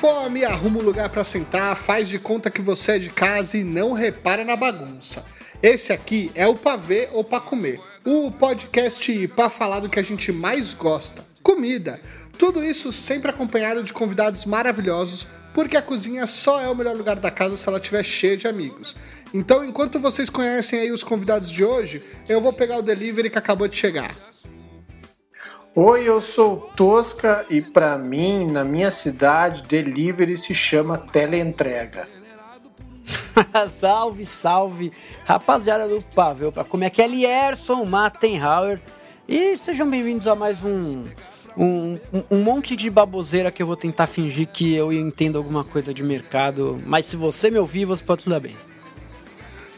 fome, arruma um lugar para sentar, faz de conta que você é de casa e não repara na bagunça. Esse aqui é o Pavê ou Pra Comer, o podcast para falar do que a gente mais gosta: comida. Tudo isso sempre acompanhado de convidados maravilhosos, porque a cozinha só é o melhor lugar da casa se ela estiver cheia de amigos. Então, enquanto vocês conhecem aí os convidados de hoje, eu vou pegar o delivery que acabou de chegar. Oi, eu sou Tosca e para mim, na minha cidade, delivery se chama teleentrega. salve, salve, rapaziada do Pavel, para comer aqui é Lierson Mattenhauer e sejam bem-vindos a mais um, um, um monte de baboseira que eu vou tentar fingir que eu entendo alguma coisa de mercado, mas se você me ouvir, você pode se dar bem.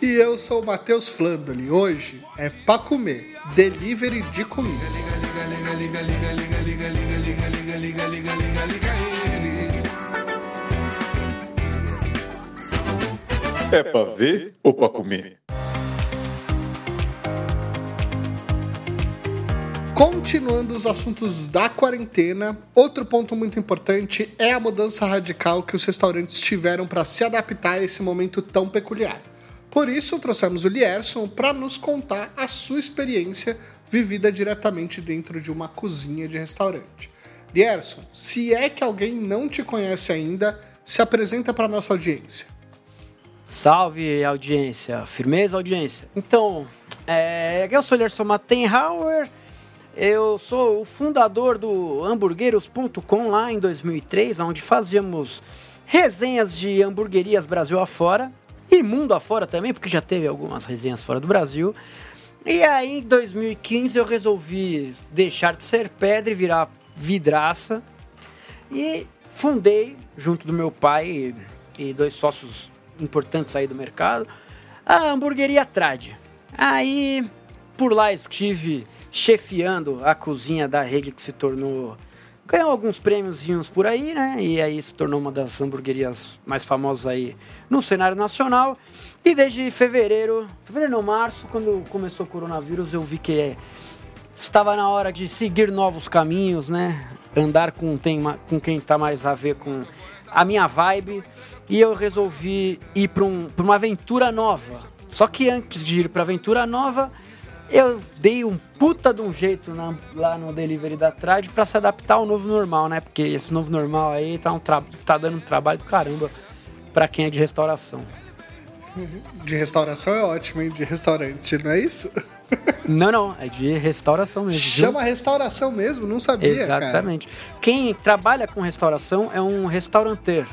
E eu sou o Matheus Flandoli. Hoje é pra comer, delivery de comida. É pra ver ou pra comer? Continuando os assuntos da quarentena, outro ponto muito importante é a mudança radical que os restaurantes tiveram para se adaptar a esse momento tão peculiar. Por isso, trouxemos o Lierson para nos contar a sua experiência vivida diretamente dentro de uma cozinha de restaurante. Lierson, se é que alguém não te conhece ainda, se apresenta para nossa audiência. Salve audiência, firmeza audiência. Então, é, eu sou Lierson Mattenhauer, eu sou o fundador do hamburgueiros.com lá em 2003, onde fazíamos resenhas de hamburguerias Brasil afora e mundo afora também, porque já teve algumas resenhas fora do Brasil. E aí, em 2015, eu resolvi deixar de ser pedra e virar vidraça. E fundei, junto do meu pai e dois sócios importantes aí do mercado, a hamburgueria Trad. Aí, por lá estive chefiando a cozinha da rede que se tornou ganhou alguns prêmios por aí, né? E aí se tornou uma das hamburguerias mais famosas aí no cenário nacional. E desde fevereiro, fevereiro não, março, quando começou o coronavírus, eu vi que estava na hora de seguir novos caminhos, né? Andar com, tem, com quem está mais a ver com a minha vibe. E eu resolvi ir para um, uma aventura nova. Só que antes de ir para aventura nova, eu dei um puta de um jeito na, lá no delivery da Trade para se adaptar ao novo normal, né? Porque esse novo normal aí tá, um tá dando um trabalho do caramba para quem é de restauração. De restauração é ótimo, hein? De restaurante, não é isso? Não, não, é de restauração mesmo. Chama viu? restauração mesmo, não sabia. Exatamente. Cara. Quem trabalha com restauração é um restauranteur,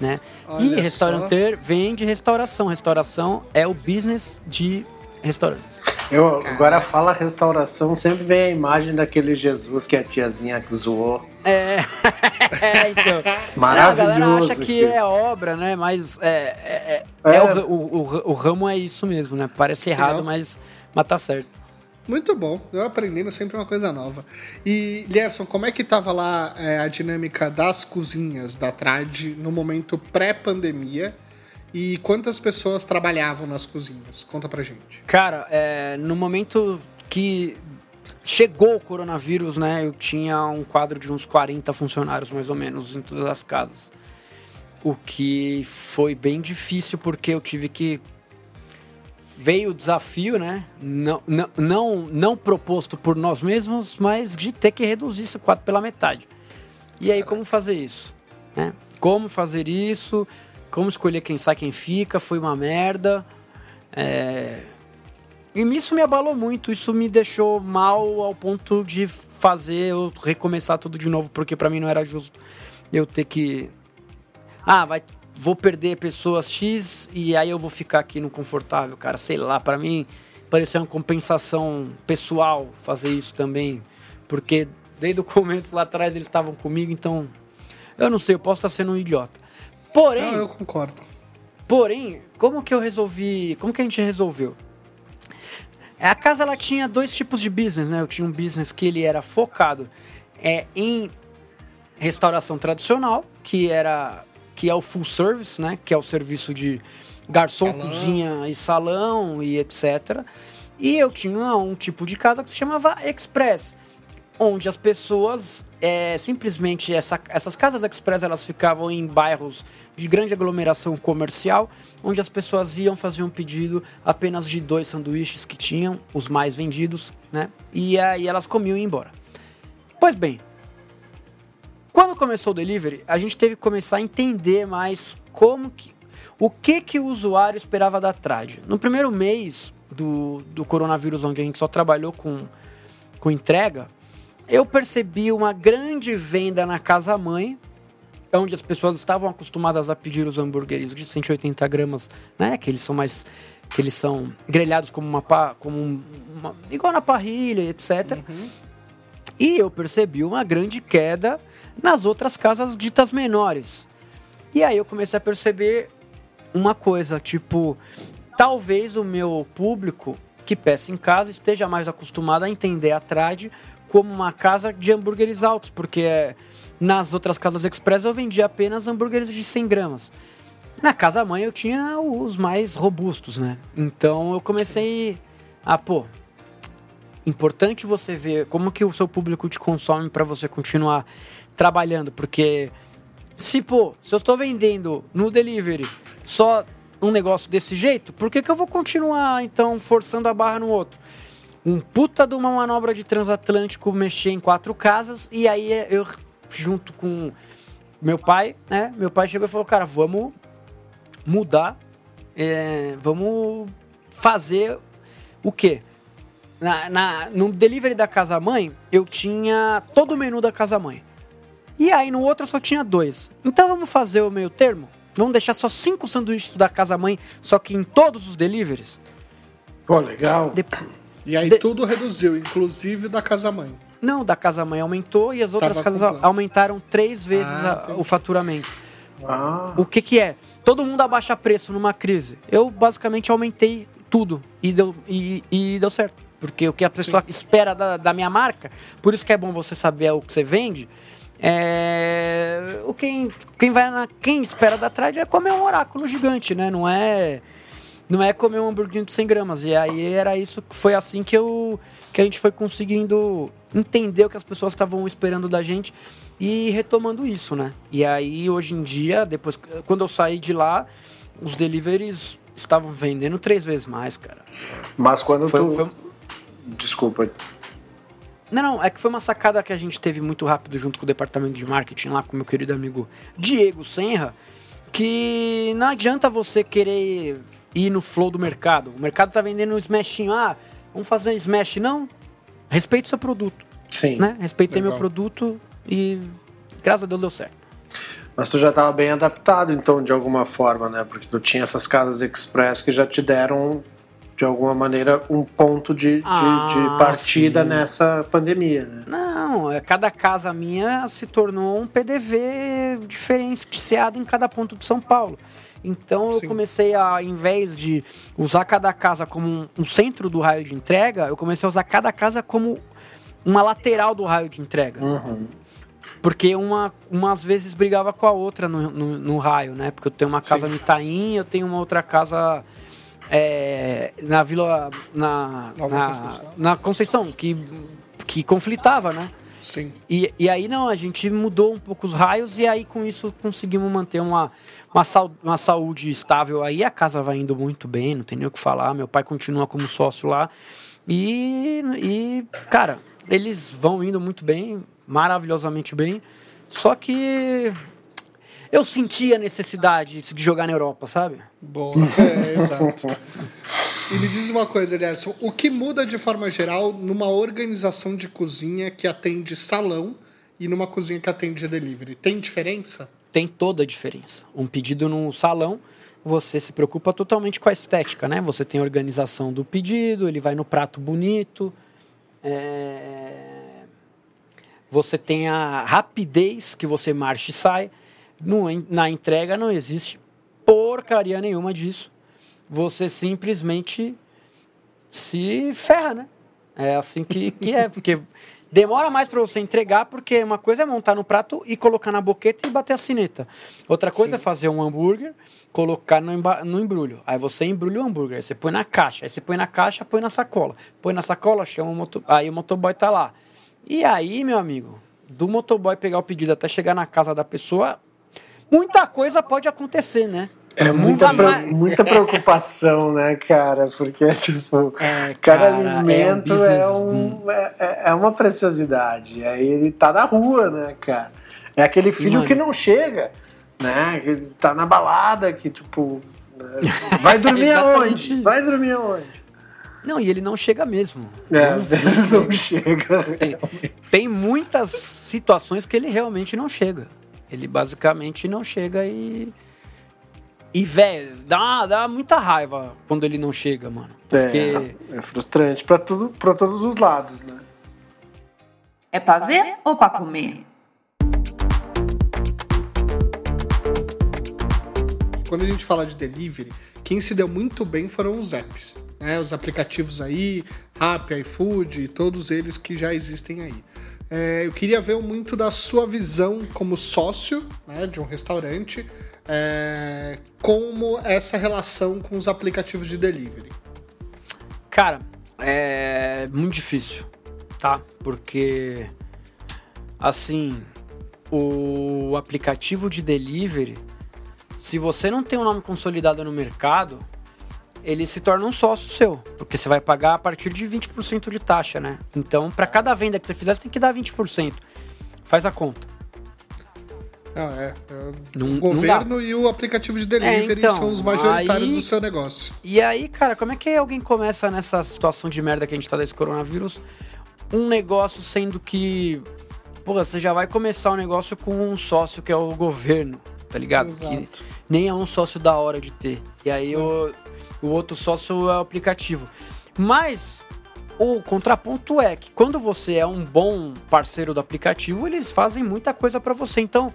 né? Olha e restauranteur vem de restauração. Restauração é o business de restaurantes. Eu agora fala restauração, sempre vem a imagem daquele Jesus que a tiazinha zoou. É, é então. Maravilhoso. a galera acha que é obra, né? Mas é, é, é, é. O, o, o, ramo é isso mesmo, né? Parece errado, mas, mas tá certo. Muito bom, eu aprendendo sempre uma coisa nova. E, Lierson, como é que tava lá é, a dinâmica das cozinhas da Trad no momento pré-pandemia? E quantas pessoas trabalhavam nas cozinhas? Conta pra gente. Cara, é, no momento que chegou o coronavírus, né, eu tinha um quadro de uns 40 funcionários mais ou menos em todas as casas. O que foi bem difícil porque eu tive que veio o desafio, né? Não, não, não, não proposto por nós mesmos, mas de ter que reduzir esse quadro pela metade. E aí, como fazer isso? Né? Como fazer isso? Como escolher quem sai, quem fica, foi uma merda. É... E isso me abalou muito, isso me deixou mal ao ponto de fazer eu recomeçar tudo de novo, porque para mim não era justo eu ter que. Ah, vai, vou perder pessoas X e aí eu vou ficar aqui no confortável, cara. Sei lá, para mim parecia uma compensação pessoal fazer isso também, porque desde o começo lá atrás eles estavam comigo, então eu não sei, eu posso estar sendo um idiota. Porém. Não, eu concordo. Porém, como que eu resolvi. Como que a gente resolveu? A casa ela tinha dois tipos de business, né? Eu tinha um business que ele era focado é, em restauração tradicional, que era que é o full service, né? Que é o serviço de garçom, salão. cozinha e salão e etc. E eu tinha um tipo de casa que se chamava express, onde as pessoas é, simplesmente essa, essas casas express elas ficavam em bairros de grande aglomeração comercial, onde as pessoas iam fazer um pedido apenas de dois sanduíches que tinham, os mais vendidos, né? E aí elas comiam e iam embora. Pois bem, quando começou o delivery, a gente teve que começar a entender mais como que o que que o usuário esperava da trade. No primeiro mês do, do coronavírus, onde a gente só trabalhou com, com entrega, eu percebi uma grande venda na casa mãe, onde as pessoas estavam acostumadas a pedir os hambúrgueres de 180 gramas, né? Que eles são mais. que eles são grelhados como uma. Como uma igual na parrilha, etc. Uhum. E eu percebi uma grande queda nas outras casas ditas menores. E aí eu comecei a perceber uma coisa, tipo, talvez o meu público que peça em casa esteja mais acostumado a entender a trade como uma casa de hambúrgueres altos, porque nas outras casas express eu vendia apenas hambúrgueres de 100 gramas. Na casa mãe eu tinha os mais robustos, né? Então eu comecei a, pô, importante você ver como que o seu público te consome para você continuar trabalhando, porque se, pô, se eu estou vendendo no delivery só um negócio desse jeito, por que, que eu vou continuar então forçando a barra no outro? Um puta de uma manobra de transatlântico mexer em quatro casas e aí eu junto com meu pai, né? Meu pai chegou e falou, cara, vamos mudar, é, vamos fazer o quê? Na, na, no delivery da casa mãe, eu tinha todo o menu da casa mãe. E aí no outro só tinha dois. Então vamos fazer o meio termo? Vamos deixar só cinco sanduíches da casa mãe, só que em todos os deliveries? Pô, legal. Depois e aí de... tudo reduziu, inclusive da casa-mãe. Não, da casa-mãe aumentou e as outras Tava casas aumentaram três vezes ah, a, o faturamento. Ah. O que que é? Todo mundo abaixa preço numa crise. Eu basicamente aumentei tudo e deu, e, e deu certo. Porque o que a pessoa Sim. espera da, da minha marca, por isso que é bom você saber o que você vende, é, o quem, quem vai na, quem espera da trade é comer um oráculo gigante, né? Não é não é comer um hambúrguer de 100 gramas. E aí era isso, foi assim que eu que a gente foi conseguindo entender o que as pessoas estavam esperando da gente e retomando isso, né? E aí hoje em dia, depois quando eu saí de lá, os deliveries estavam vendendo três vezes mais, cara. Mas quando foi, tu... Foi... Desculpa. Não, não, é que foi uma sacada que a gente teve muito rápido junto com o departamento de marketing lá com meu querido amigo Diego Senra, que não adianta você querer ir no flow do mercado. O mercado tá vendendo um smashinho. Ah, vamos fazer um smash. Não. Respeite seu produto. Sim. Né? Respeitei Legal. meu produto e graças a Deus deu certo. Mas tu já estava bem adaptado, então, de alguma forma, né? Porque tu tinha essas casas express que já te deram, de alguma maneira, um ponto de, ah, de, de ah, partida sim. nessa pandemia, né? Não, é, cada casa minha se tornou um PDV diferenciado em cada ponto de São Paulo. Então eu Sim. comecei a, em vez de usar cada casa como um, um, centro do raio de entrega, eu comecei a usar cada casa como uma lateral do raio de entrega. Uhum. Porque uma, uma às vezes brigava com a outra no, no, no raio, né? Porque eu tenho uma casa Sim. no Itaim, eu tenho uma outra casa é, na Vila. Na, na, Conceição. na Conceição, que, que conflitava, né? Sim. E, e aí não, a gente mudou um pouco os raios e aí com isso conseguimos manter uma, uma, uma saúde estável aí. A casa vai indo muito bem, não tem nem o que falar. Meu pai continua como sócio lá. E, e cara, eles vão indo muito bem, maravilhosamente bem. Só que eu senti a necessidade de jogar na Europa, sabe? Boa, é, exato. E me diz uma coisa, Eliarson, o que muda de forma geral numa organização de cozinha que atende salão e numa cozinha que atende delivery? Tem diferença? Tem toda a diferença. Um pedido no salão, você se preocupa totalmente com a estética, né? Você tem a organização do pedido, ele vai no prato bonito, é... você tem a rapidez que você marcha e sai. No, na entrega não existe porcaria nenhuma disso. Você simplesmente se ferra, né? É assim que, que é, porque demora mais para você entregar, porque uma coisa é montar no prato e colocar na boqueta e bater a cineta. Outra coisa Sim. é fazer um hambúrguer, colocar no, no embrulho. Aí você embrulha o hambúrguer, aí você põe na caixa, aí você põe na caixa, põe na sacola. Põe na sacola, chama o motor, aí o motoboy tá lá E aí, meu amigo, do motoboy pegar o pedido até chegar na casa da pessoa, muita coisa pode acontecer, né? É muita, pre muita preocupação, né, cara? Porque, tipo, é, cada cara, alimento é, um é, um, é, é, uma preciosidade. Aí ele tá na rua, né, cara? É aquele filho Mano. que não chega, né? Que tá na balada, que, tipo, vai dormir aonde? Vai dormir aonde? Não, e ele não chega mesmo. É, às vezes não chega. Tem, tem muitas situações que ele realmente não chega. Ele basicamente não chega e e, velho, dá, dá muita raiva quando ele não chega, mano. Porque... É, é frustrante pra, tudo, pra todos os lados, né? É pra ver ou pra comer? Quando a gente fala de delivery, quem se deu muito bem foram os apps. Né? Os aplicativos aí, Rappi, iFood, todos eles que já existem aí. É, eu queria ver muito da sua visão como sócio né, de um restaurante é, como essa relação com os aplicativos de delivery? Cara, é muito difícil, tá? Porque, assim, o aplicativo de delivery, se você não tem um nome consolidado no mercado, ele se torna um sócio seu, porque você vai pagar a partir de 20% de taxa, né? Então, para cada venda que você fizer, você tem que dar 20%. Faz a conta. Ah, é. é não, o governo e o aplicativo de delivery é, então, são os majoritários aí, do seu negócio. E aí, cara, como é que alguém começa nessa situação de merda que a gente tá desse coronavírus? Um negócio sendo que. Pô, você já vai começar um negócio com um sócio que é o governo, tá ligado? Exato. Que nem é um sócio da hora de ter. E aí é. o, o outro sócio é o aplicativo. Mas o contraponto é que quando você é um bom parceiro do aplicativo, eles fazem muita coisa para você. Então,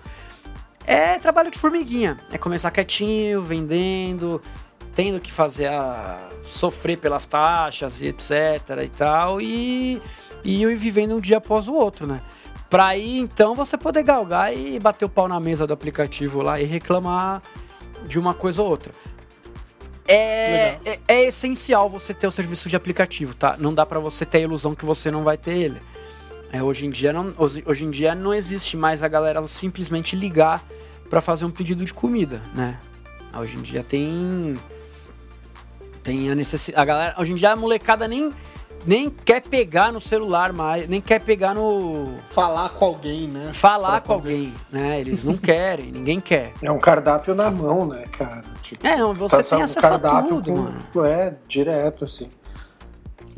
é trabalho de formiguinha. É começar quietinho, vendendo, tendo que fazer a. sofrer pelas taxas e etc e tal. E, e ir vivendo um dia após o outro, né? Pra aí então você poder galgar e bater o pau na mesa do aplicativo lá e reclamar de uma coisa ou outra. É, é, é, essencial você ter o serviço de aplicativo, tá? Não dá para você ter a ilusão que você não vai ter ele. É, hoje, em dia não, hoje, hoje em dia não existe mais a galera simplesmente ligar para fazer um pedido de comida, né? Hoje em dia tem tem a necessidade, a galera, hoje em dia a molecada nem nem quer pegar no celular mais, nem quer pegar no falar com alguém, né? Falar com poder... alguém, né? Eles não querem, ninguém quer. É um cardápio na mão, né, cara? Tipo, é, você tá tem acesso um cardápio a tudo, com... mano. É, direto assim.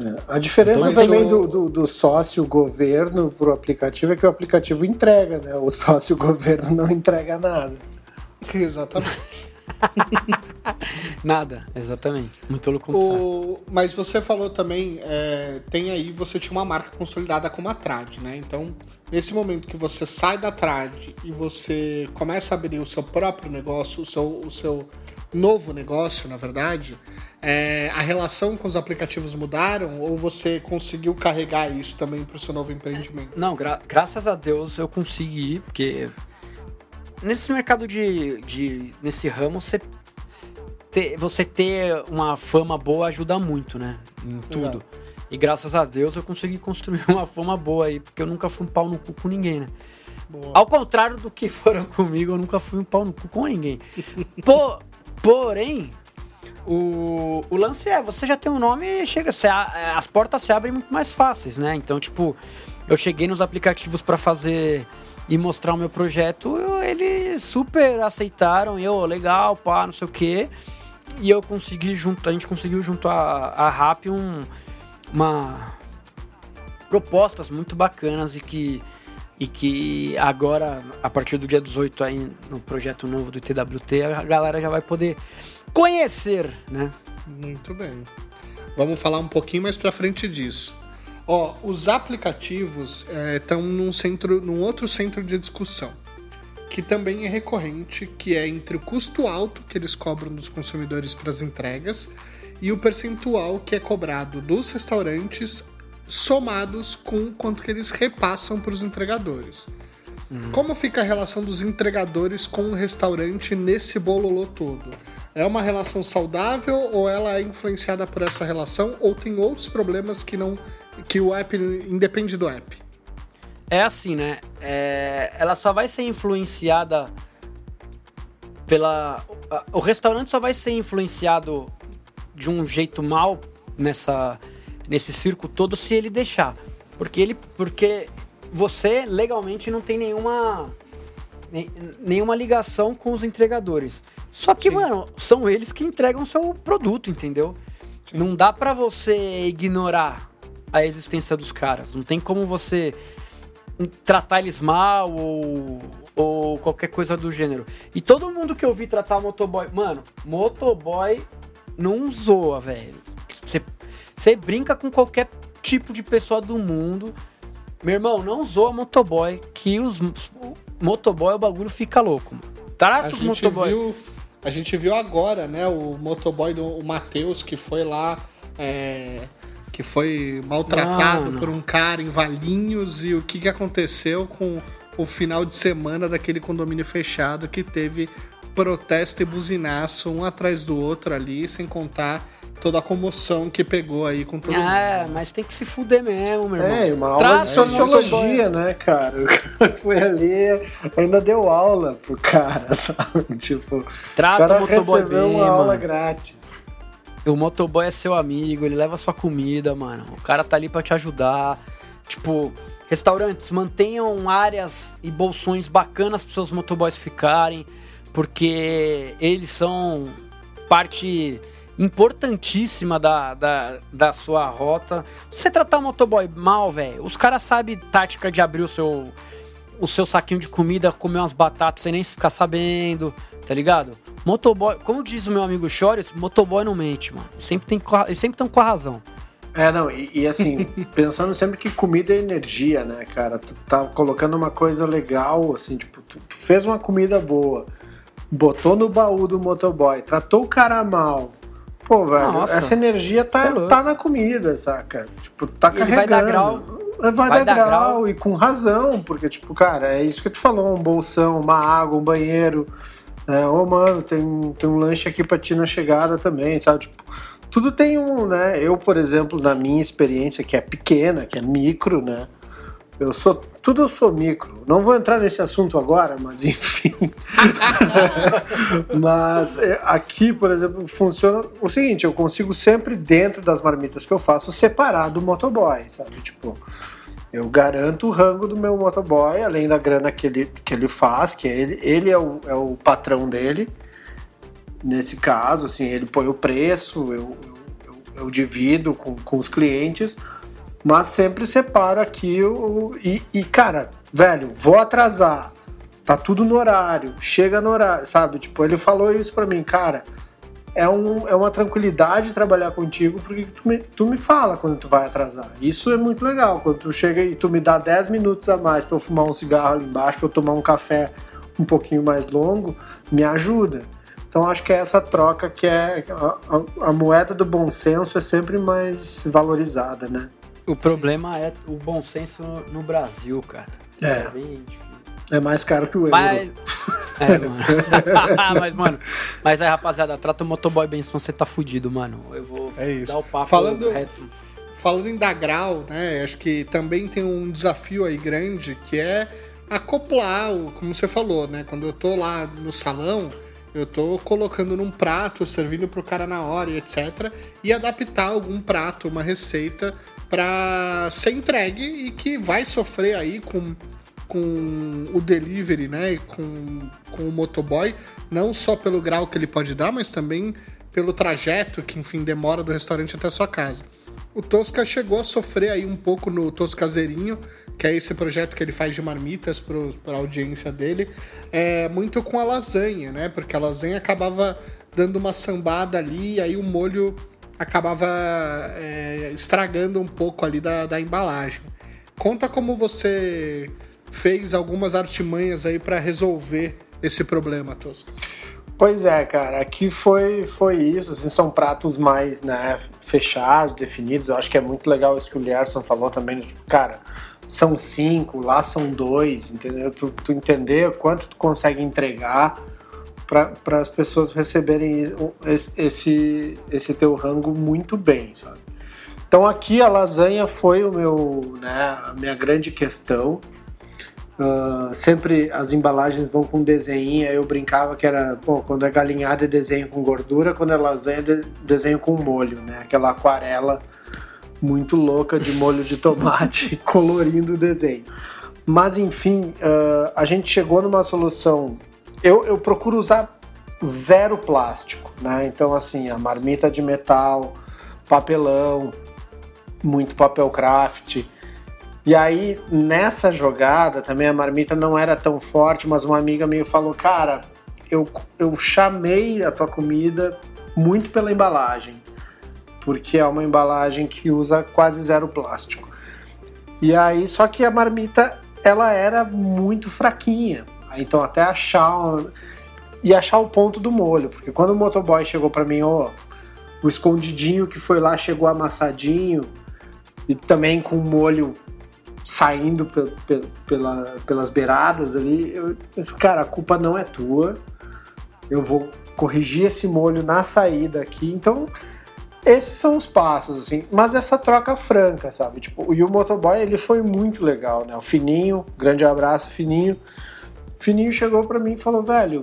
É. A diferença então, também do, do, do, sócio governo pro aplicativo é que o aplicativo entrega, né? O sócio governo não entrega nada. Exatamente. nada, exatamente. Muito pelo contrário. O... Mas você falou também, é, tem aí, você tinha uma marca consolidada como a Trad, né? Então, nesse momento que você sai da Trad e você começa a abrir o seu próprio negócio, o seu, o seu novo negócio, na verdade, é, a relação com os aplicativos mudaram ou você conseguiu carregar isso também para o seu novo empreendimento? Não, gra graças a Deus eu consegui, porque nesse mercado de, de nesse ramo você ter, você ter uma fama boa ajuda muito, né? Em tudo. Legal. E graças a Deus eu consegui construir uma fama boa aí, porque eu nunca fui um pau no cu com ninguém, né? Boa. Ao contrário do que foram comigo, eu nunca fui um pau no cu com ninguém. Por, Porém, o, o lance é, você já tem um nome, chega, você, as portas se abrem muito mais fáceis, né? Então, tipo, eu cheguei nos aplicativos para fazer e mostrar o meu projeto, eu, eles super aceitaram, eu, legal, pá, não sei o quê. E eu consegui junto, a gente conseguiu junto a, a RAP um, uma propostas muito bacanas e que e que agora, a partir do dia 18 aí no projeto novo do ITWT, a galera já vai poder conhecer, né? Muito bem. Vamos falar um pouquinho mais para frente disso. Ó, os aplicativos estão é, num centro, num outro centro de discussão, que também é recorrente, que é entre o custo alto que eles cobram dos consumidores para as entregas e o percentual que é cobrado dos restaurantes somados com quanto que eles repassam para os entregadores. Uhum. Como fica a relação dos entregadores com o restaurante nesse bololô todo? É uma relação saudável ou ela é influenciada por essa relação ou tem outros problemas que não que o app independe do app? é assim, né? É, ela só vai ser influenciada pela. O restaurante só vai ser influenciado de um jeito mal nessa, nesse circo todo se ele deixar. Porque ele. Porque você legalmente não tem nenhuma. Nenhuma ligação com os entregadores. Só que, Sim. mano, são eles que entregam seu produto, entendeu? Sim. Não dá para você ignorar a existência dos caras. Não tem como você tratar eles mal ou, ou qualquer coisa do gênero. E todo mundo que eu vi tratar motoboy. Mano, motoboy não zoa, velho. Você brinca com qualquer tipo de pessoa do mundo. Meu irmão, não zoa motoboy, que os motoboy o bagulho fica louco, mano. Trata os motoboy. Viu, a gente viu agora, né, o motoboy do Matheus que foi lá. É que foi maltratado por um cara em Valinhos e o que, que aconteceu com o final de semana daquele condomínio fechado que teve protesto e buzinaço um atrás do outro ali, sem contar toda a comoção que pegou aí com todo é, mundo. É, mas tem que se fuder mesmo, meu irmão. É, uma aula de sociologia, né, cara? Foi ali, ainda deu aula pro cara, sabe? Tipo, Trata o cara recebeu bem, uma aula grátis. O motoboy é seu amigo, ele leva sua comida, mano. O cara tá ali para te ajudar. Tipo, restaurantes, mantenham áreas e bolsões bacanas para seus motoboys ficarem, porque eles são parte importantíssima da, da, da sua rota. Se você tratar o motoboy mal, velho, os caras sabem tática de abrir o seu, o seu saquinho de comida, comer umas batatas sem nem ficar sabendo, tá ligado? Motoboy, como diz o meu amigo Chores, motoboy não mente, mano. Sempre tem, eles sempre estão com a razão. É, não, e, e assim, pensando sempre que comida é energia, né, cara? Tu tá colocando uma coisa legal, assim, tipo, tu, tu fez uma comida boa, botou no baú do motoboy, tratou o cara mal. Pô, velho, Nossa, essa energia tá, é tá na comida, saca? Tipo, tá e carregando. Vai dar grau. Vai, vai dar, dar grau, grau e com razão, porque, tipo, cara, é isso que tu falou: um bolsão, uma água, um banheiro é, ô, oh, mano, tem, tem um lanche aqui pra ti na chegada também, sabe? Tipo, tudo tem um, né? Eu, por exemplo, na minha experiência, que é pequena, que é micro, né? Eu sou. Tudo eu sou micro. Não vou entrar nesse assunto agora, mas enfim. mas é, aqui, por exemplo, funciona o seguinte: eu consigo sempre, dentro das marmitas que eu faço, separar do motoboy, sabe? Tipo, eu garanto o rango do meu motoboy, além da grana que ele, que ele faz, que ele, ele é, o, é o patrão dele. Nesse caso, assim, ele põe o preço, eu, eu, eu divido com, com os clientes, mas sempre separo aqui o. E, e, cara, velho, vou atrasar. Tá tudo no horário, chega no horário, sabe? Tipo, ele falou isso pra mim, cara é, um, é uma tranquilidade trabalhar contigo porque tu me, tu me fala quando tu vai atrasar. Isso é muito legal. Quando tu chega e tu me dá 10 minutos a mais para eu fumar um cigarro ali embaixo, para eu tomar um café um pouquinho mais longo, me ajuda. Então acho que é essa troca que é a, a, a moeda do bom senso é sempre mais valorizada, né? O problema é o bom senso no Brasil, cara. É. é bem difícil. É mais caro que o euro. Mas... É, mano. mas, mano, mas aí, rapaziada, trata o motoboy bem, senão você tá fudido, mano. Eu vou é isso. dar o papo falando, reto. Falando em dar grau, né? Acho que também tem um desafio aí grande que é acoplar, como você falou, né? Quando eu tô lá no salão, eu tô colocando num prato, servindo pro cara na hora e etc. E adaptar algum prato, uma receita para ser entregue e que vai sofrer aí com com o delivery, né, com, com o motoboy, não só pelo grau que ele pode dar, mas também pelo trajeto que, enfim, demora do restaurante até a sua casa. O Tosca chegou a sofrer aí um pouco no Toscazeirinho, que é esse projeto que ele faz de marmitas para a audiência dele, é, muito com a lasanha, né? Porque a lasanha acabava dando uma sambada ali, e aí o molho acabava é, estragando um pouco ali da, da embalagem. Conta como você fez algumas artimanhas aí para resolver esse problema, Tosca. Pois é, cara, aqui foi, foi isso, assim, são pratos mais, né, fechados, definidos, eu acho que é muito legal isso que o Lierson falou também, tipo, cara, são cinco, lá são dois, entendeu? Tu, tu entender quanto tu consegue entregar para as pessoas receberem esse, esse teu rango muito bem, sabe? Então aqui a lasanha foi o meu, né, a minha grande questão, Uh, sempre as embalagens vão com desenho, aí eu brincava que era, bom, quando é galinhada é desenho com gordura, quando é lasanha é desenho com molho, né? Aquela aquarela muito louca de molho de tomate colorindo o desenho. Mas enfim, uh, a gente chegou numa solução. Eu, eu procuro usar zero plástico, né? Então assim, a marmita de metal, papelão, muito papel craft. E aí, nessa jogada, também a marmita não era tão forte, mas uma amiga minha falou: Cara, eu, eu chamei a tua comida muito pela embalagem, porque é uma embalagem que usa quase zero plástico. E aí, só que a marmita ela era muito fraquinha. Então, até achar. E achar o ponto do molho, porque quando o motoboy chegou para mim, ó, o escondidinho que foi lá chegou amassadinho e também com o molho saindo pela, pelas beiradas ali, eu pensei, cara, a culpa não é tua, eu vou corrigir esse molho na saída aqui, então esses são os passos, assim, mas essa troca franca, sabe, tipo, e o motoboy, ele foi muito legal, né, o Fininho, grande abraço, Fininho, Fininho chegou para mim e falou, velho,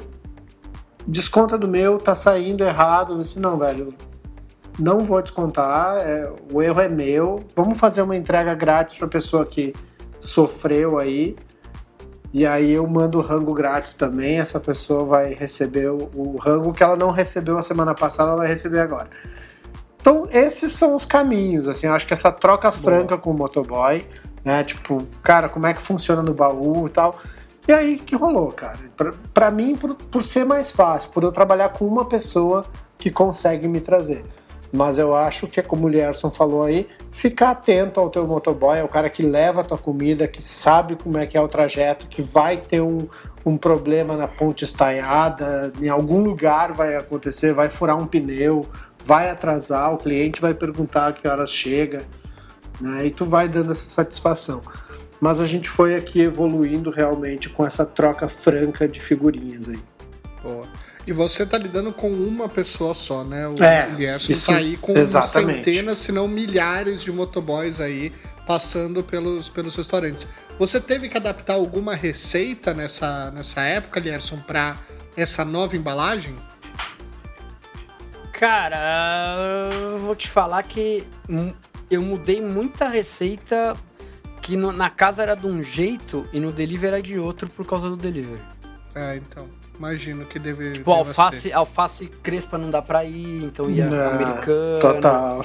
desconta do meu, tá saindo errado, eu disse, não, velho, não vou descontar, é, o erro é meu. Vamos fazer uma entrega grátis para a pessoa que sofreu aí. E aí eu mando o rango grátis também. Essa pessoa vai receber o, o rango que ela não recebeu a semana passada, ela vai receber agora. Então, esses são os caminhos, assim, eu acho que essa troca franca Boa. com o motoboy, né, tipo, cara, como é que funciona no baú e tal, e aí que rolou, cara. Pra, pra mim, por, por ser mais fácil, por eu trabalhar com uma pessoa que consegue me trazer. Mas eu acho que, como o Lierson falou aí, ficar atento ao teu motoboy, é o cara que leva a tua comida, que sabe como é que é o trajeto, que vai ter um, um problema na ponte estaiada, em algum lugar vai acontecer, vai furar um pneu, vai atrasar, o cliente vai perguntar a que horas chega, né? E tu vai dando essa satisfação. Mas a gente foi aqui evoluindo realmente com essa troca franca de figurinhas aí. Boa. E você tá lidando com uma pessoa só, né? O é, Gerson tá aí com exatamente. centenas, se não milhares de motoboys aí passando pelos, pelos restaurantes. Você teve que adaptar alguma receita nessa, nessa época, Lierson, para essa nova embalagem? Cara, eu vou te falar que eu mudei muita receita que no, na casa era de um jeito e no delivery era de outro por causa do delivery. É, então. Imagino que deve. Tipo, deve alface, ser. alface crespa não dá pra ir, então ia não, americana. Total.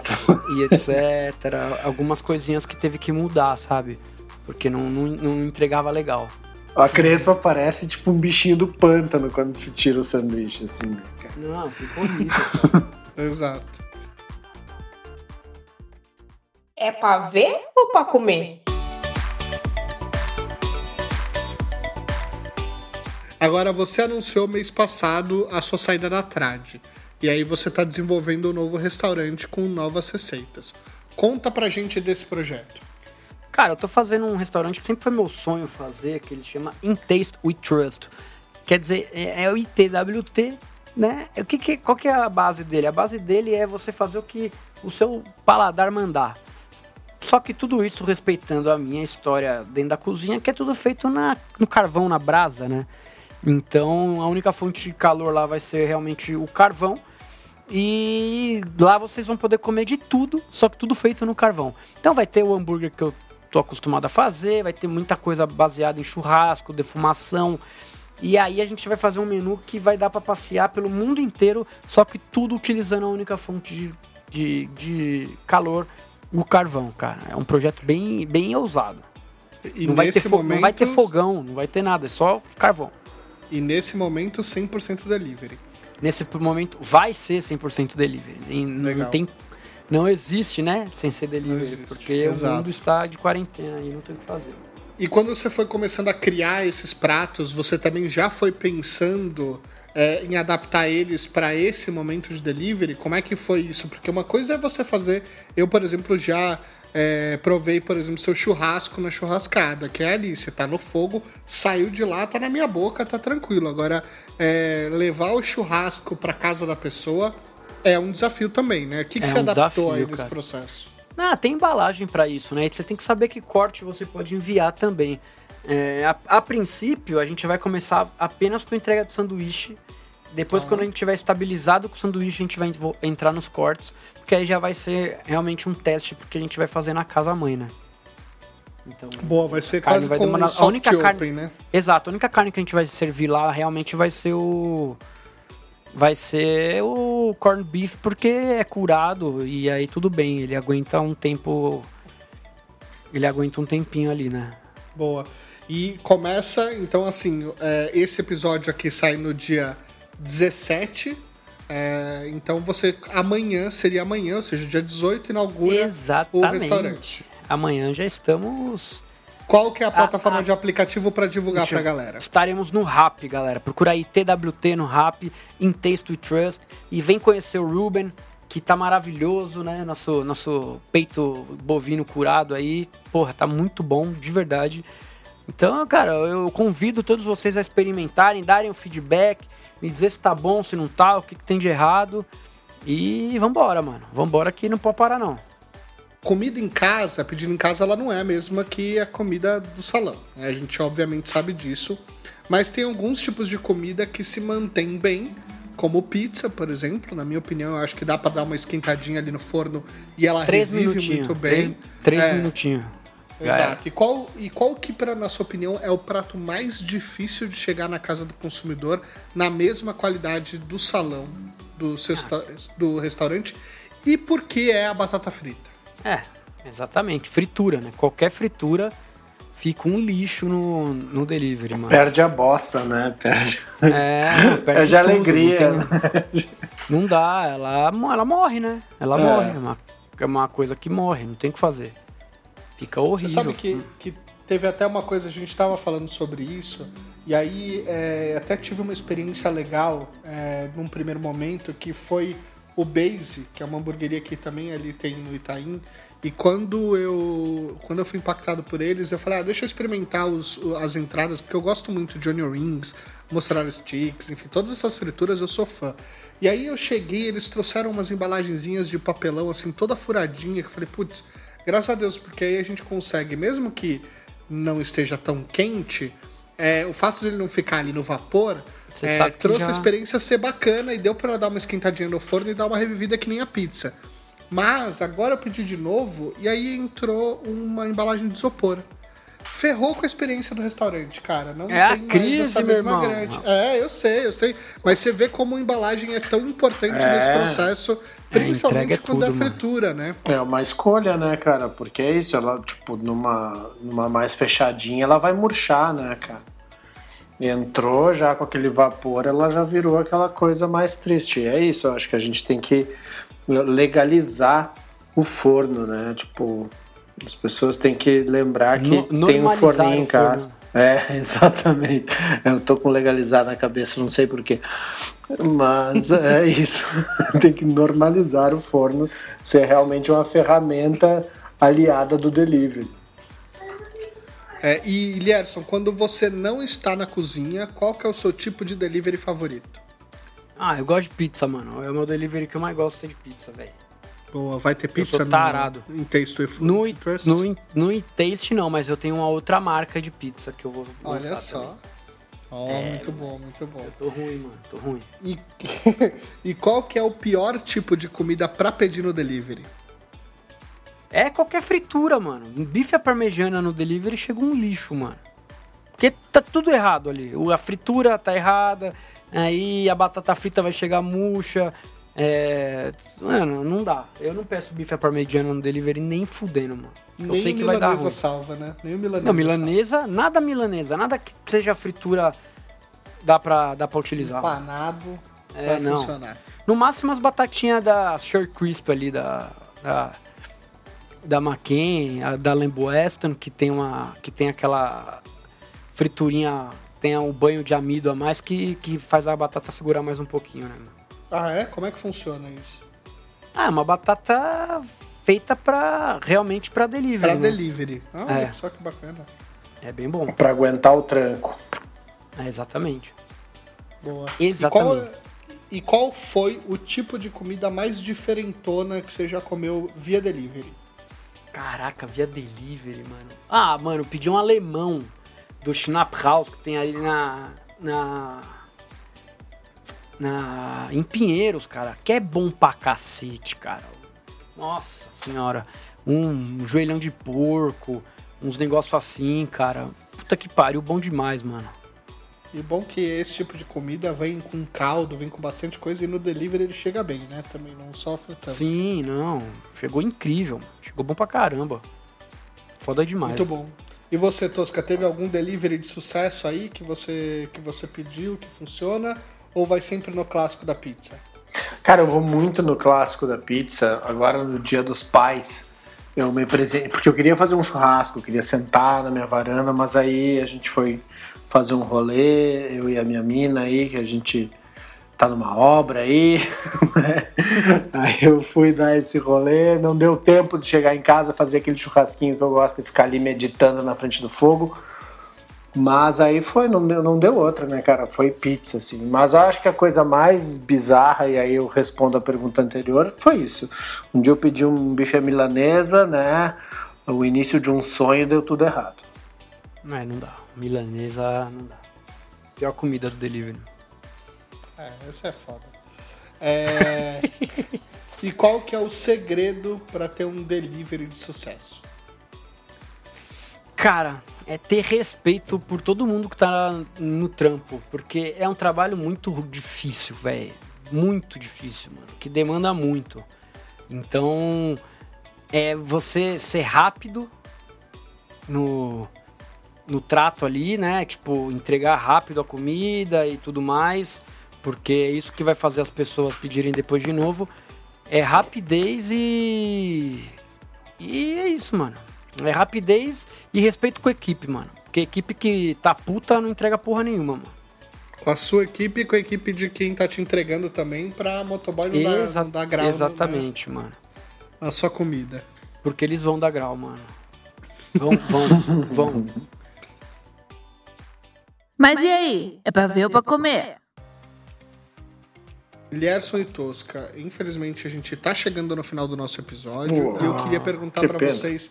E etc. Algumas coisinhas que teve que mudar, sabe? Porque não, não, não entregava legal. A crespa parece tipo um bichinho do pântano quando se tira o sanduíche, assim, né? Não, ficou horrível. Exato. É pra ver ou pra comer? Agora, você anunciou mês passado a sua saída da Trad. E aí você está desenvolvendo um novo restaurante com novas receitas. Conta pra gente desse projeto. Cara, eu tô fazendo um restaurante que sempre foi meu sonho fazer, que ele chama In Taste We Trust. Quer dizer, é, é o ITWT, né? O que, que, qual que é a base dele? A base dele é você fazer o que o seu paladar mandar. Só que tudo isso respeitando a minha história dentro da cozinha, que é tudo feito na, no carvão, na brasa, né? Então a única fonte de calor lá vai ser realmente o carvão. E lá vocês vão poder comer de tudo, só que tudo feito no carvão. Então vai ter o hambúrguer que eu tô acostumado a fazer, vai ter muita coisa baseada em churrasco, defumação. E aí a gente vai fazer um menu que vai dar para passear pelo mundo inteiro, só que tudo utilizando a única fonte de, de, de calor, o carvão, cara. É um projeto bem, bem ousado. E não, vai ter momento... não vai ter fogão, não vai ter nada, é só carvão. E nesse momento, 100% delivery. Nesse momento, vai ser 100% delivery. Legal. Não, tem, não existe, né, sem ser delivery. Porque Exato. o mundo está de quarentena e não tem o que fazer. E quando você foi começando a criar esses pratos, você também já foi pensando é, em adaptar eles para esse momento de delivery? Como é que foi isso? Porque uma coisa é você fazer. Eu, por exemplo, já é, provei, por exemplo, seu churrasco na churrascada, que é ali, você tá no fogo, saiu de lá, tá na minha boca, tá tranquilo. Agora, é, levar o churrasco para casa da pessoa é um desafio também, né? O que, que é você um adaptou desafio, aí nesse cara. processo? Ah, tem embalagem para isso, né? E você tem que saber que corte você pode enviar também. É, a, a princípio, a gente vai começar apenas com entrega de sanduíche. Depois, Tá. quando a gente tiver estabilizado com o sanduíche, a gente vai entrar nos cortes. Porque aí já vai ser realmente um teste, porque a gente vai fazer na casa-mãe, né? Então, Boa, vai ser Carne quase vai com demorar- um a única open, carne- né? Exato, a única carne que a gente vai servir lá realmente vai ser o. Vai ser o corned beef, porque é curado e aí tudo bem, ele aguenta um tempo. Ele aguenta um tempinho ali, né? Boa. E começa, então, assim, é, esse episódio aqui sai no dia 17. é, então você. Amanhã seria amanhã, ou seja, dia 18, inaugura o restaurante. Exatamente. Amanhã já estamos. Qual que é a plataforma a- de aplicativo para divulgar pra eu- galera? Estaremos no Rap, galera. Procura aí TWT no Rap, In Taste We Trust. E vem conhecer o Ruben, que tá maravilhoso, né? Nosso, nosso peito bovino curado aí. Porra, tá muito bom, de verdade. Então, cara, eu convido todos vocês a experimentarem, darem o feedback, me dizer se tá bom, se não tá, o que, que tem de errado. E vambora, mano. Vambora que não pode parar, não. Comida em casa, pedindo em casa, ela não é a mesma que a comida do salão. né? A gente obviamente sabe disso. Mas tem alguns tipos de comida que se mantêm bem, como pizza, por exemplo. Na minha opinião, eu acho que dá pra dar uma esquentadinha ali no forno e ela Três revive muito bem. Três, três É, minutinhos. Exato. E qual, e qual que, pra nossa opinião, é o prato mais difícil de chegar na casa do consumidor na mesma qualidade do salão, do, sexta- do restaurante? E por que é a batata frita? É, exatamente. Fritura, né? Qualquer fritura fica um lixo no, no delivery, mano. Perde a bossa, né? Perde, É, perde perde a alegria. Não, tem- não dá, ela, ela morre, né? Ela É. morre. É uma, é uma coisa que morre, não tem o que fazer. Fica horrível. Você sabe que, que teve até uma coisa, a gente estava falando sobre isso, e aí é, até tive uma experiência legal é, num primeiro momento, que foi o Base, que é uma hamburgueria que também ali tem no Itaim, e quando eu, quando eu fui impactado por eles, eu falei, ah, deixa eu experimentar os, as entradas, porque eu gosto muito de onion rings, mozzarella sticks, enfim, todas essas frituras eu sou fã. E aí eu cheguei, eles trouxeram umas embalagenzinhas de papelão, assim, toda furadinha, que eu falei, putz, graças a Deus, porque aí a gente consegue, mesmo que não esteja tão quente, é, o fato dele não ficar ali no vapor é, trouxe já- a experiência ser bacana e deu pra dar uma esquentadinha no forno e dar uma revivida que nem a pizza. Mas agora eu pedi de novo e aí entrou uma embalagem de isopor. Ferrou com a experiência do restaurante, cara. Não É a tem mais crise, essa meu mesma irmão. grade. É, eu sei, eu sei. Mas você vê como a embalagem é tão importante É. nesse processo, principalmente entrega é quando é tudo, mano. fritura, né? É uma escolha, né, cara? Porque é isso, ela, tipo, numa, numa mais fechadinha, ela vai murchar, né, cara? Entrou já com aquele vapor, ela já virou aquela coisa mais triste. E é isso, eu acho que a gente tem que legalizar o forno, né? Tipo, as pessoas têm que lembrar que No- tem um forninho em casa. É, exatamente. Eu tô com legalizar na cabeça, não sei porquê. Mas é isso. Tem que normalizar o forno ser realmente uma ferramenta aliada do delivery. É, e, Lierson, quando você não está na cozinha, qual que é o seu tipo de delivery favorito? Ah, eu gosto de pizza, mano. É o meu delivery que eu mais gosto é de pizza, velho. Boa, vai ter pizza sou tarado. no, em Taste with Food No, Trust? no, no Taste não, mas eu tenho uma outra marca de pizza que eu vou Olha só. também. Oh, É, muito bom, muito bom. Tô ruim, mano. Tô ruim. E, e qual que é o pior tipo de comida pra pedir no delivery? É qualquer fritura, mano. Um bife à parmegiana no delivery chega um lixo, mano. Porque tá tudo errado ali. A fritura tá errada, aí a batata frita vai chegar murcha. É. Mano, não dá. Eu não peço bife à parmegiana no delivery nem fudendo, mano. Eu Nem sei que vai dar ruim. salva, né? Nem o milanesa Não, milanesa, nada milanesa, nada que seja fritura dá pra, dá pra utilizar. salva. Panado É, vai não. funcionar. No máximo as batatinhas da Sure Crisp ali, da. da da McCain, a da Lambo Weston, que tem uma. que tem aquela friturinha, tem um banho de amido a mais que, que faz a batata segurar mais um pouquinho, né? mano? Ah, é? Como é que funciona isso? Ah, é uma batata feita pra. realmente pra delivery. Pra né? delivery. Ah, olha É. só que bacana. É bem bom. Pra aguentar o tranco. É, exatamente. Boa. Exatamente. E qual, e qual foi o tipo de comida mais diferentona que você já comeu via delivery? Caraca, via delivery, mano. Ah, mano, pedi um alemão do Schnapp House que tem ali na. na. Na. em Pinheiros, cara, que é bom pra cacete, cara. Nossa senhora, um joelhão de porco, uns negócios assim, cara. Puta que pariu, bom demais, mano. E bom que esse tipo de comida vem com caldo, vem com bastante coisa e no delivery ele chega bem, né? Também não sofre tanto. Sim, não. Chegou incrível. Chegou bom pra caramba. Foda demais. Muito bom. E você, Tosca, teve algum delivery de sucesso aí que você, que você pediu, que funciona? Ou vai sempre no clássico da pizza? Cara, eu vou muito no clássico da pizza. Agora no dia dos pais, eu me presente. Porque eu queria fazer um churrasco, eu queria sentar na minha varanda, mas aí a gente foi fazer um rolê, eu e a minha mina aí, que a gente tá numa obra aí. Né? aí eu fui dar esse rolê, não deu tempo de chegar em casa, fazer aquele churrasquinho que eu gosto de ficar ali meditando na frente do fogo. Mas aí foi, não deu, não deu outra, né, cara? Foi pizza, assim. Mas acho que a coisa mais bizarra, e aí eu respondo a pergunta anterior, foi isso. Um dia eu pedi um bife à milanesa, né? O início de um sonho deu tudo errado. Não, é, não dá. Milanesa não dá. Pior comida do delivery. É, essa é foda. É... e qual que é o segredo para ter um delivery de sucesso? Cara, é ter respeito por todo mundo que tá no trampo, porque é um trabalho muito difícil, velho. Muito difícil, mano, que demanda muito. Então, é você ser rápido no no trato ali, né? Tipo, entregar rápido a comida e tudo mais, porque é isso que vai fazer as pessoas pedirem depois de novo. É rapidez e. E é isso, mano. É rapidez e respeito com a equipe, mano. Porque a equipe que tá puta não entrega porra nenhuma, mano. Com a sua equipe e com a equipe de quem tá te entregando também pra motoboy não, Exa dar, não dar grau. Exatamente, na, mano. Na sua comida. Porque eles vão dar grau, mano. Vão, vão, vão. Mas e aí? É pra ver ou pra comer? Lierson e Tosca, infelizmente a gente tá chegando no final do nosso episódio e eu queria perguntar que para vocês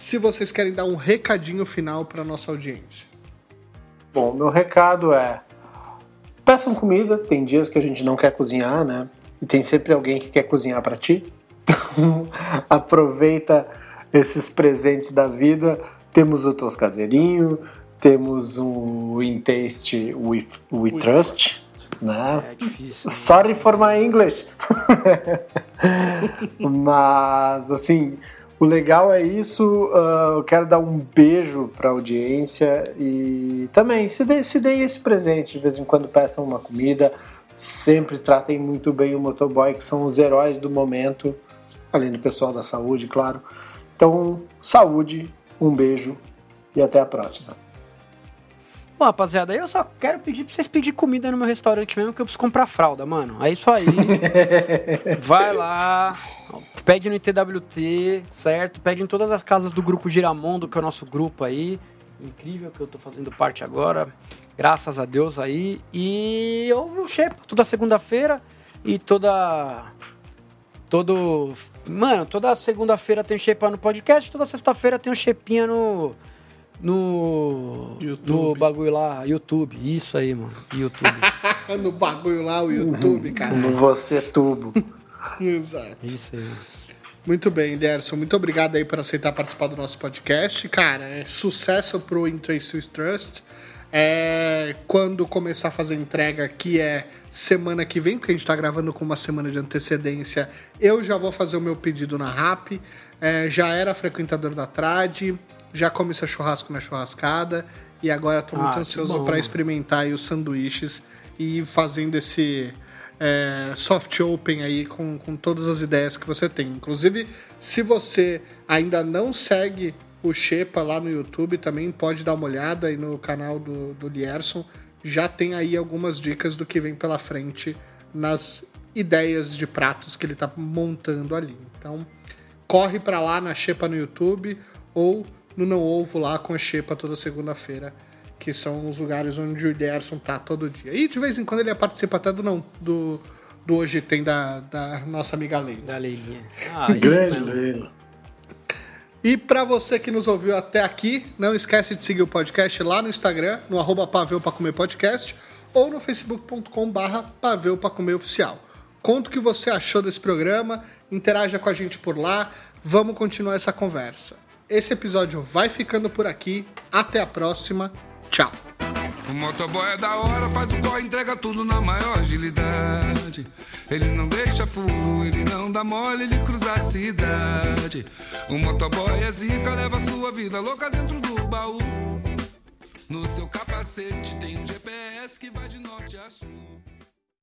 se vocês querem dar um recadinho final para nossa audiência. Bom, meu recado é: peçam comida. Tem dias que a gente não quer cozinhar, né? E tem sempre alguém que quer cozinhar para ti. Então, aproveita esses presentes da vida. Temos o Tos Caseirinho, temos o In Taste We, We, Trust. Né? É difícil. Sorry for my English. Mas, assim, o legal é isso. Uh, eu quero dar um beijo para a audiência e também se deem se dê esse presente. De vez em quando peçam uma comida. Sempre tratem muito bem o motoboy, que são os heróis do momento, além do pessoal da saúde, claro. Então, saúde, um beijo e até a próxima. Bom, rapaziada, eu só quero pedir pra vocês pedirem comida no meu restaurante mesmo, que eu preciso comprar fralda, mano. É isso aí. Vai lá, pede no ITWT, certo? Pede em todas as casas do grupo Giramondo, que é o nosso grupo aí. Incrível que eu tô fazendo parte agora. Graças a Deus aí. E ouve o Shepa toda segunda-feira e toda. Todo. Mano, toda segunda-feira tem o Shepa no podcast, toda sexta-feira tem o Shepinha no no. YouTube. No bagulho lá, YouTube. Isso aí, mano. YouTube. no bagulho lá, o YouTube, cara. No Você Tubo. Exato. Isso aí. Muito bem, Derson. Muito obrigado aí por aceitar participar do nosso podcast. Cara, é sucesso pro Intuitive Trust. É, quando começar a fazer entrega, que é semana que vem, porque a gente está gravando com uma semana de antecedência, eu já vou fazer o meu pedido na RAP. É, já era frequentador da Trad já come seu churrasco na churrascada e agora estou muito ah, ansioso para experimentar os sanduíches e fazendo esse é, soft open aí com, com todas as ideias que você tem. Inclusive, se você ainda não segue o Shepa lá no YouTube, também pode dar uma olhada aí no canal do, do Lierson. Já tem aí algumas dicas do que vem pela frente nas ideias de pratos que ele está montando ali. Então, corre para lá na Shepa no YouTube ou no Não Ovo lá com a Xepa toda segunda-feira, que são os lugares onde o Gerson tá todo dia. E de vez em quando ele participa até do não do, do Hoje Tem da, da nossa amiga Leila. Da Leilinha. Ah, Grande Leila. E para você que nos ouviu até aqui, não esquece de seguir o podcast lá no Instagram, no arroba Paveu Comer Podcast, ou no facebook.com barra Paveu para Comer Oficial. Conta o que você achou desse programa, interaja com a gente por lá, vamos continuar essa conversa. Esse episódio vai ficando por aqui, até a próxima, tchau! O motoboy é da hora, faz o corre, entrega tudo na maior agilidade. Ele não deixa furo, ele não dá mole, ele cruza a cidade. O motoboy é zica, leva sua vida louca dentro do baú. No seu capacete tem um GPS que vai de norte a sul.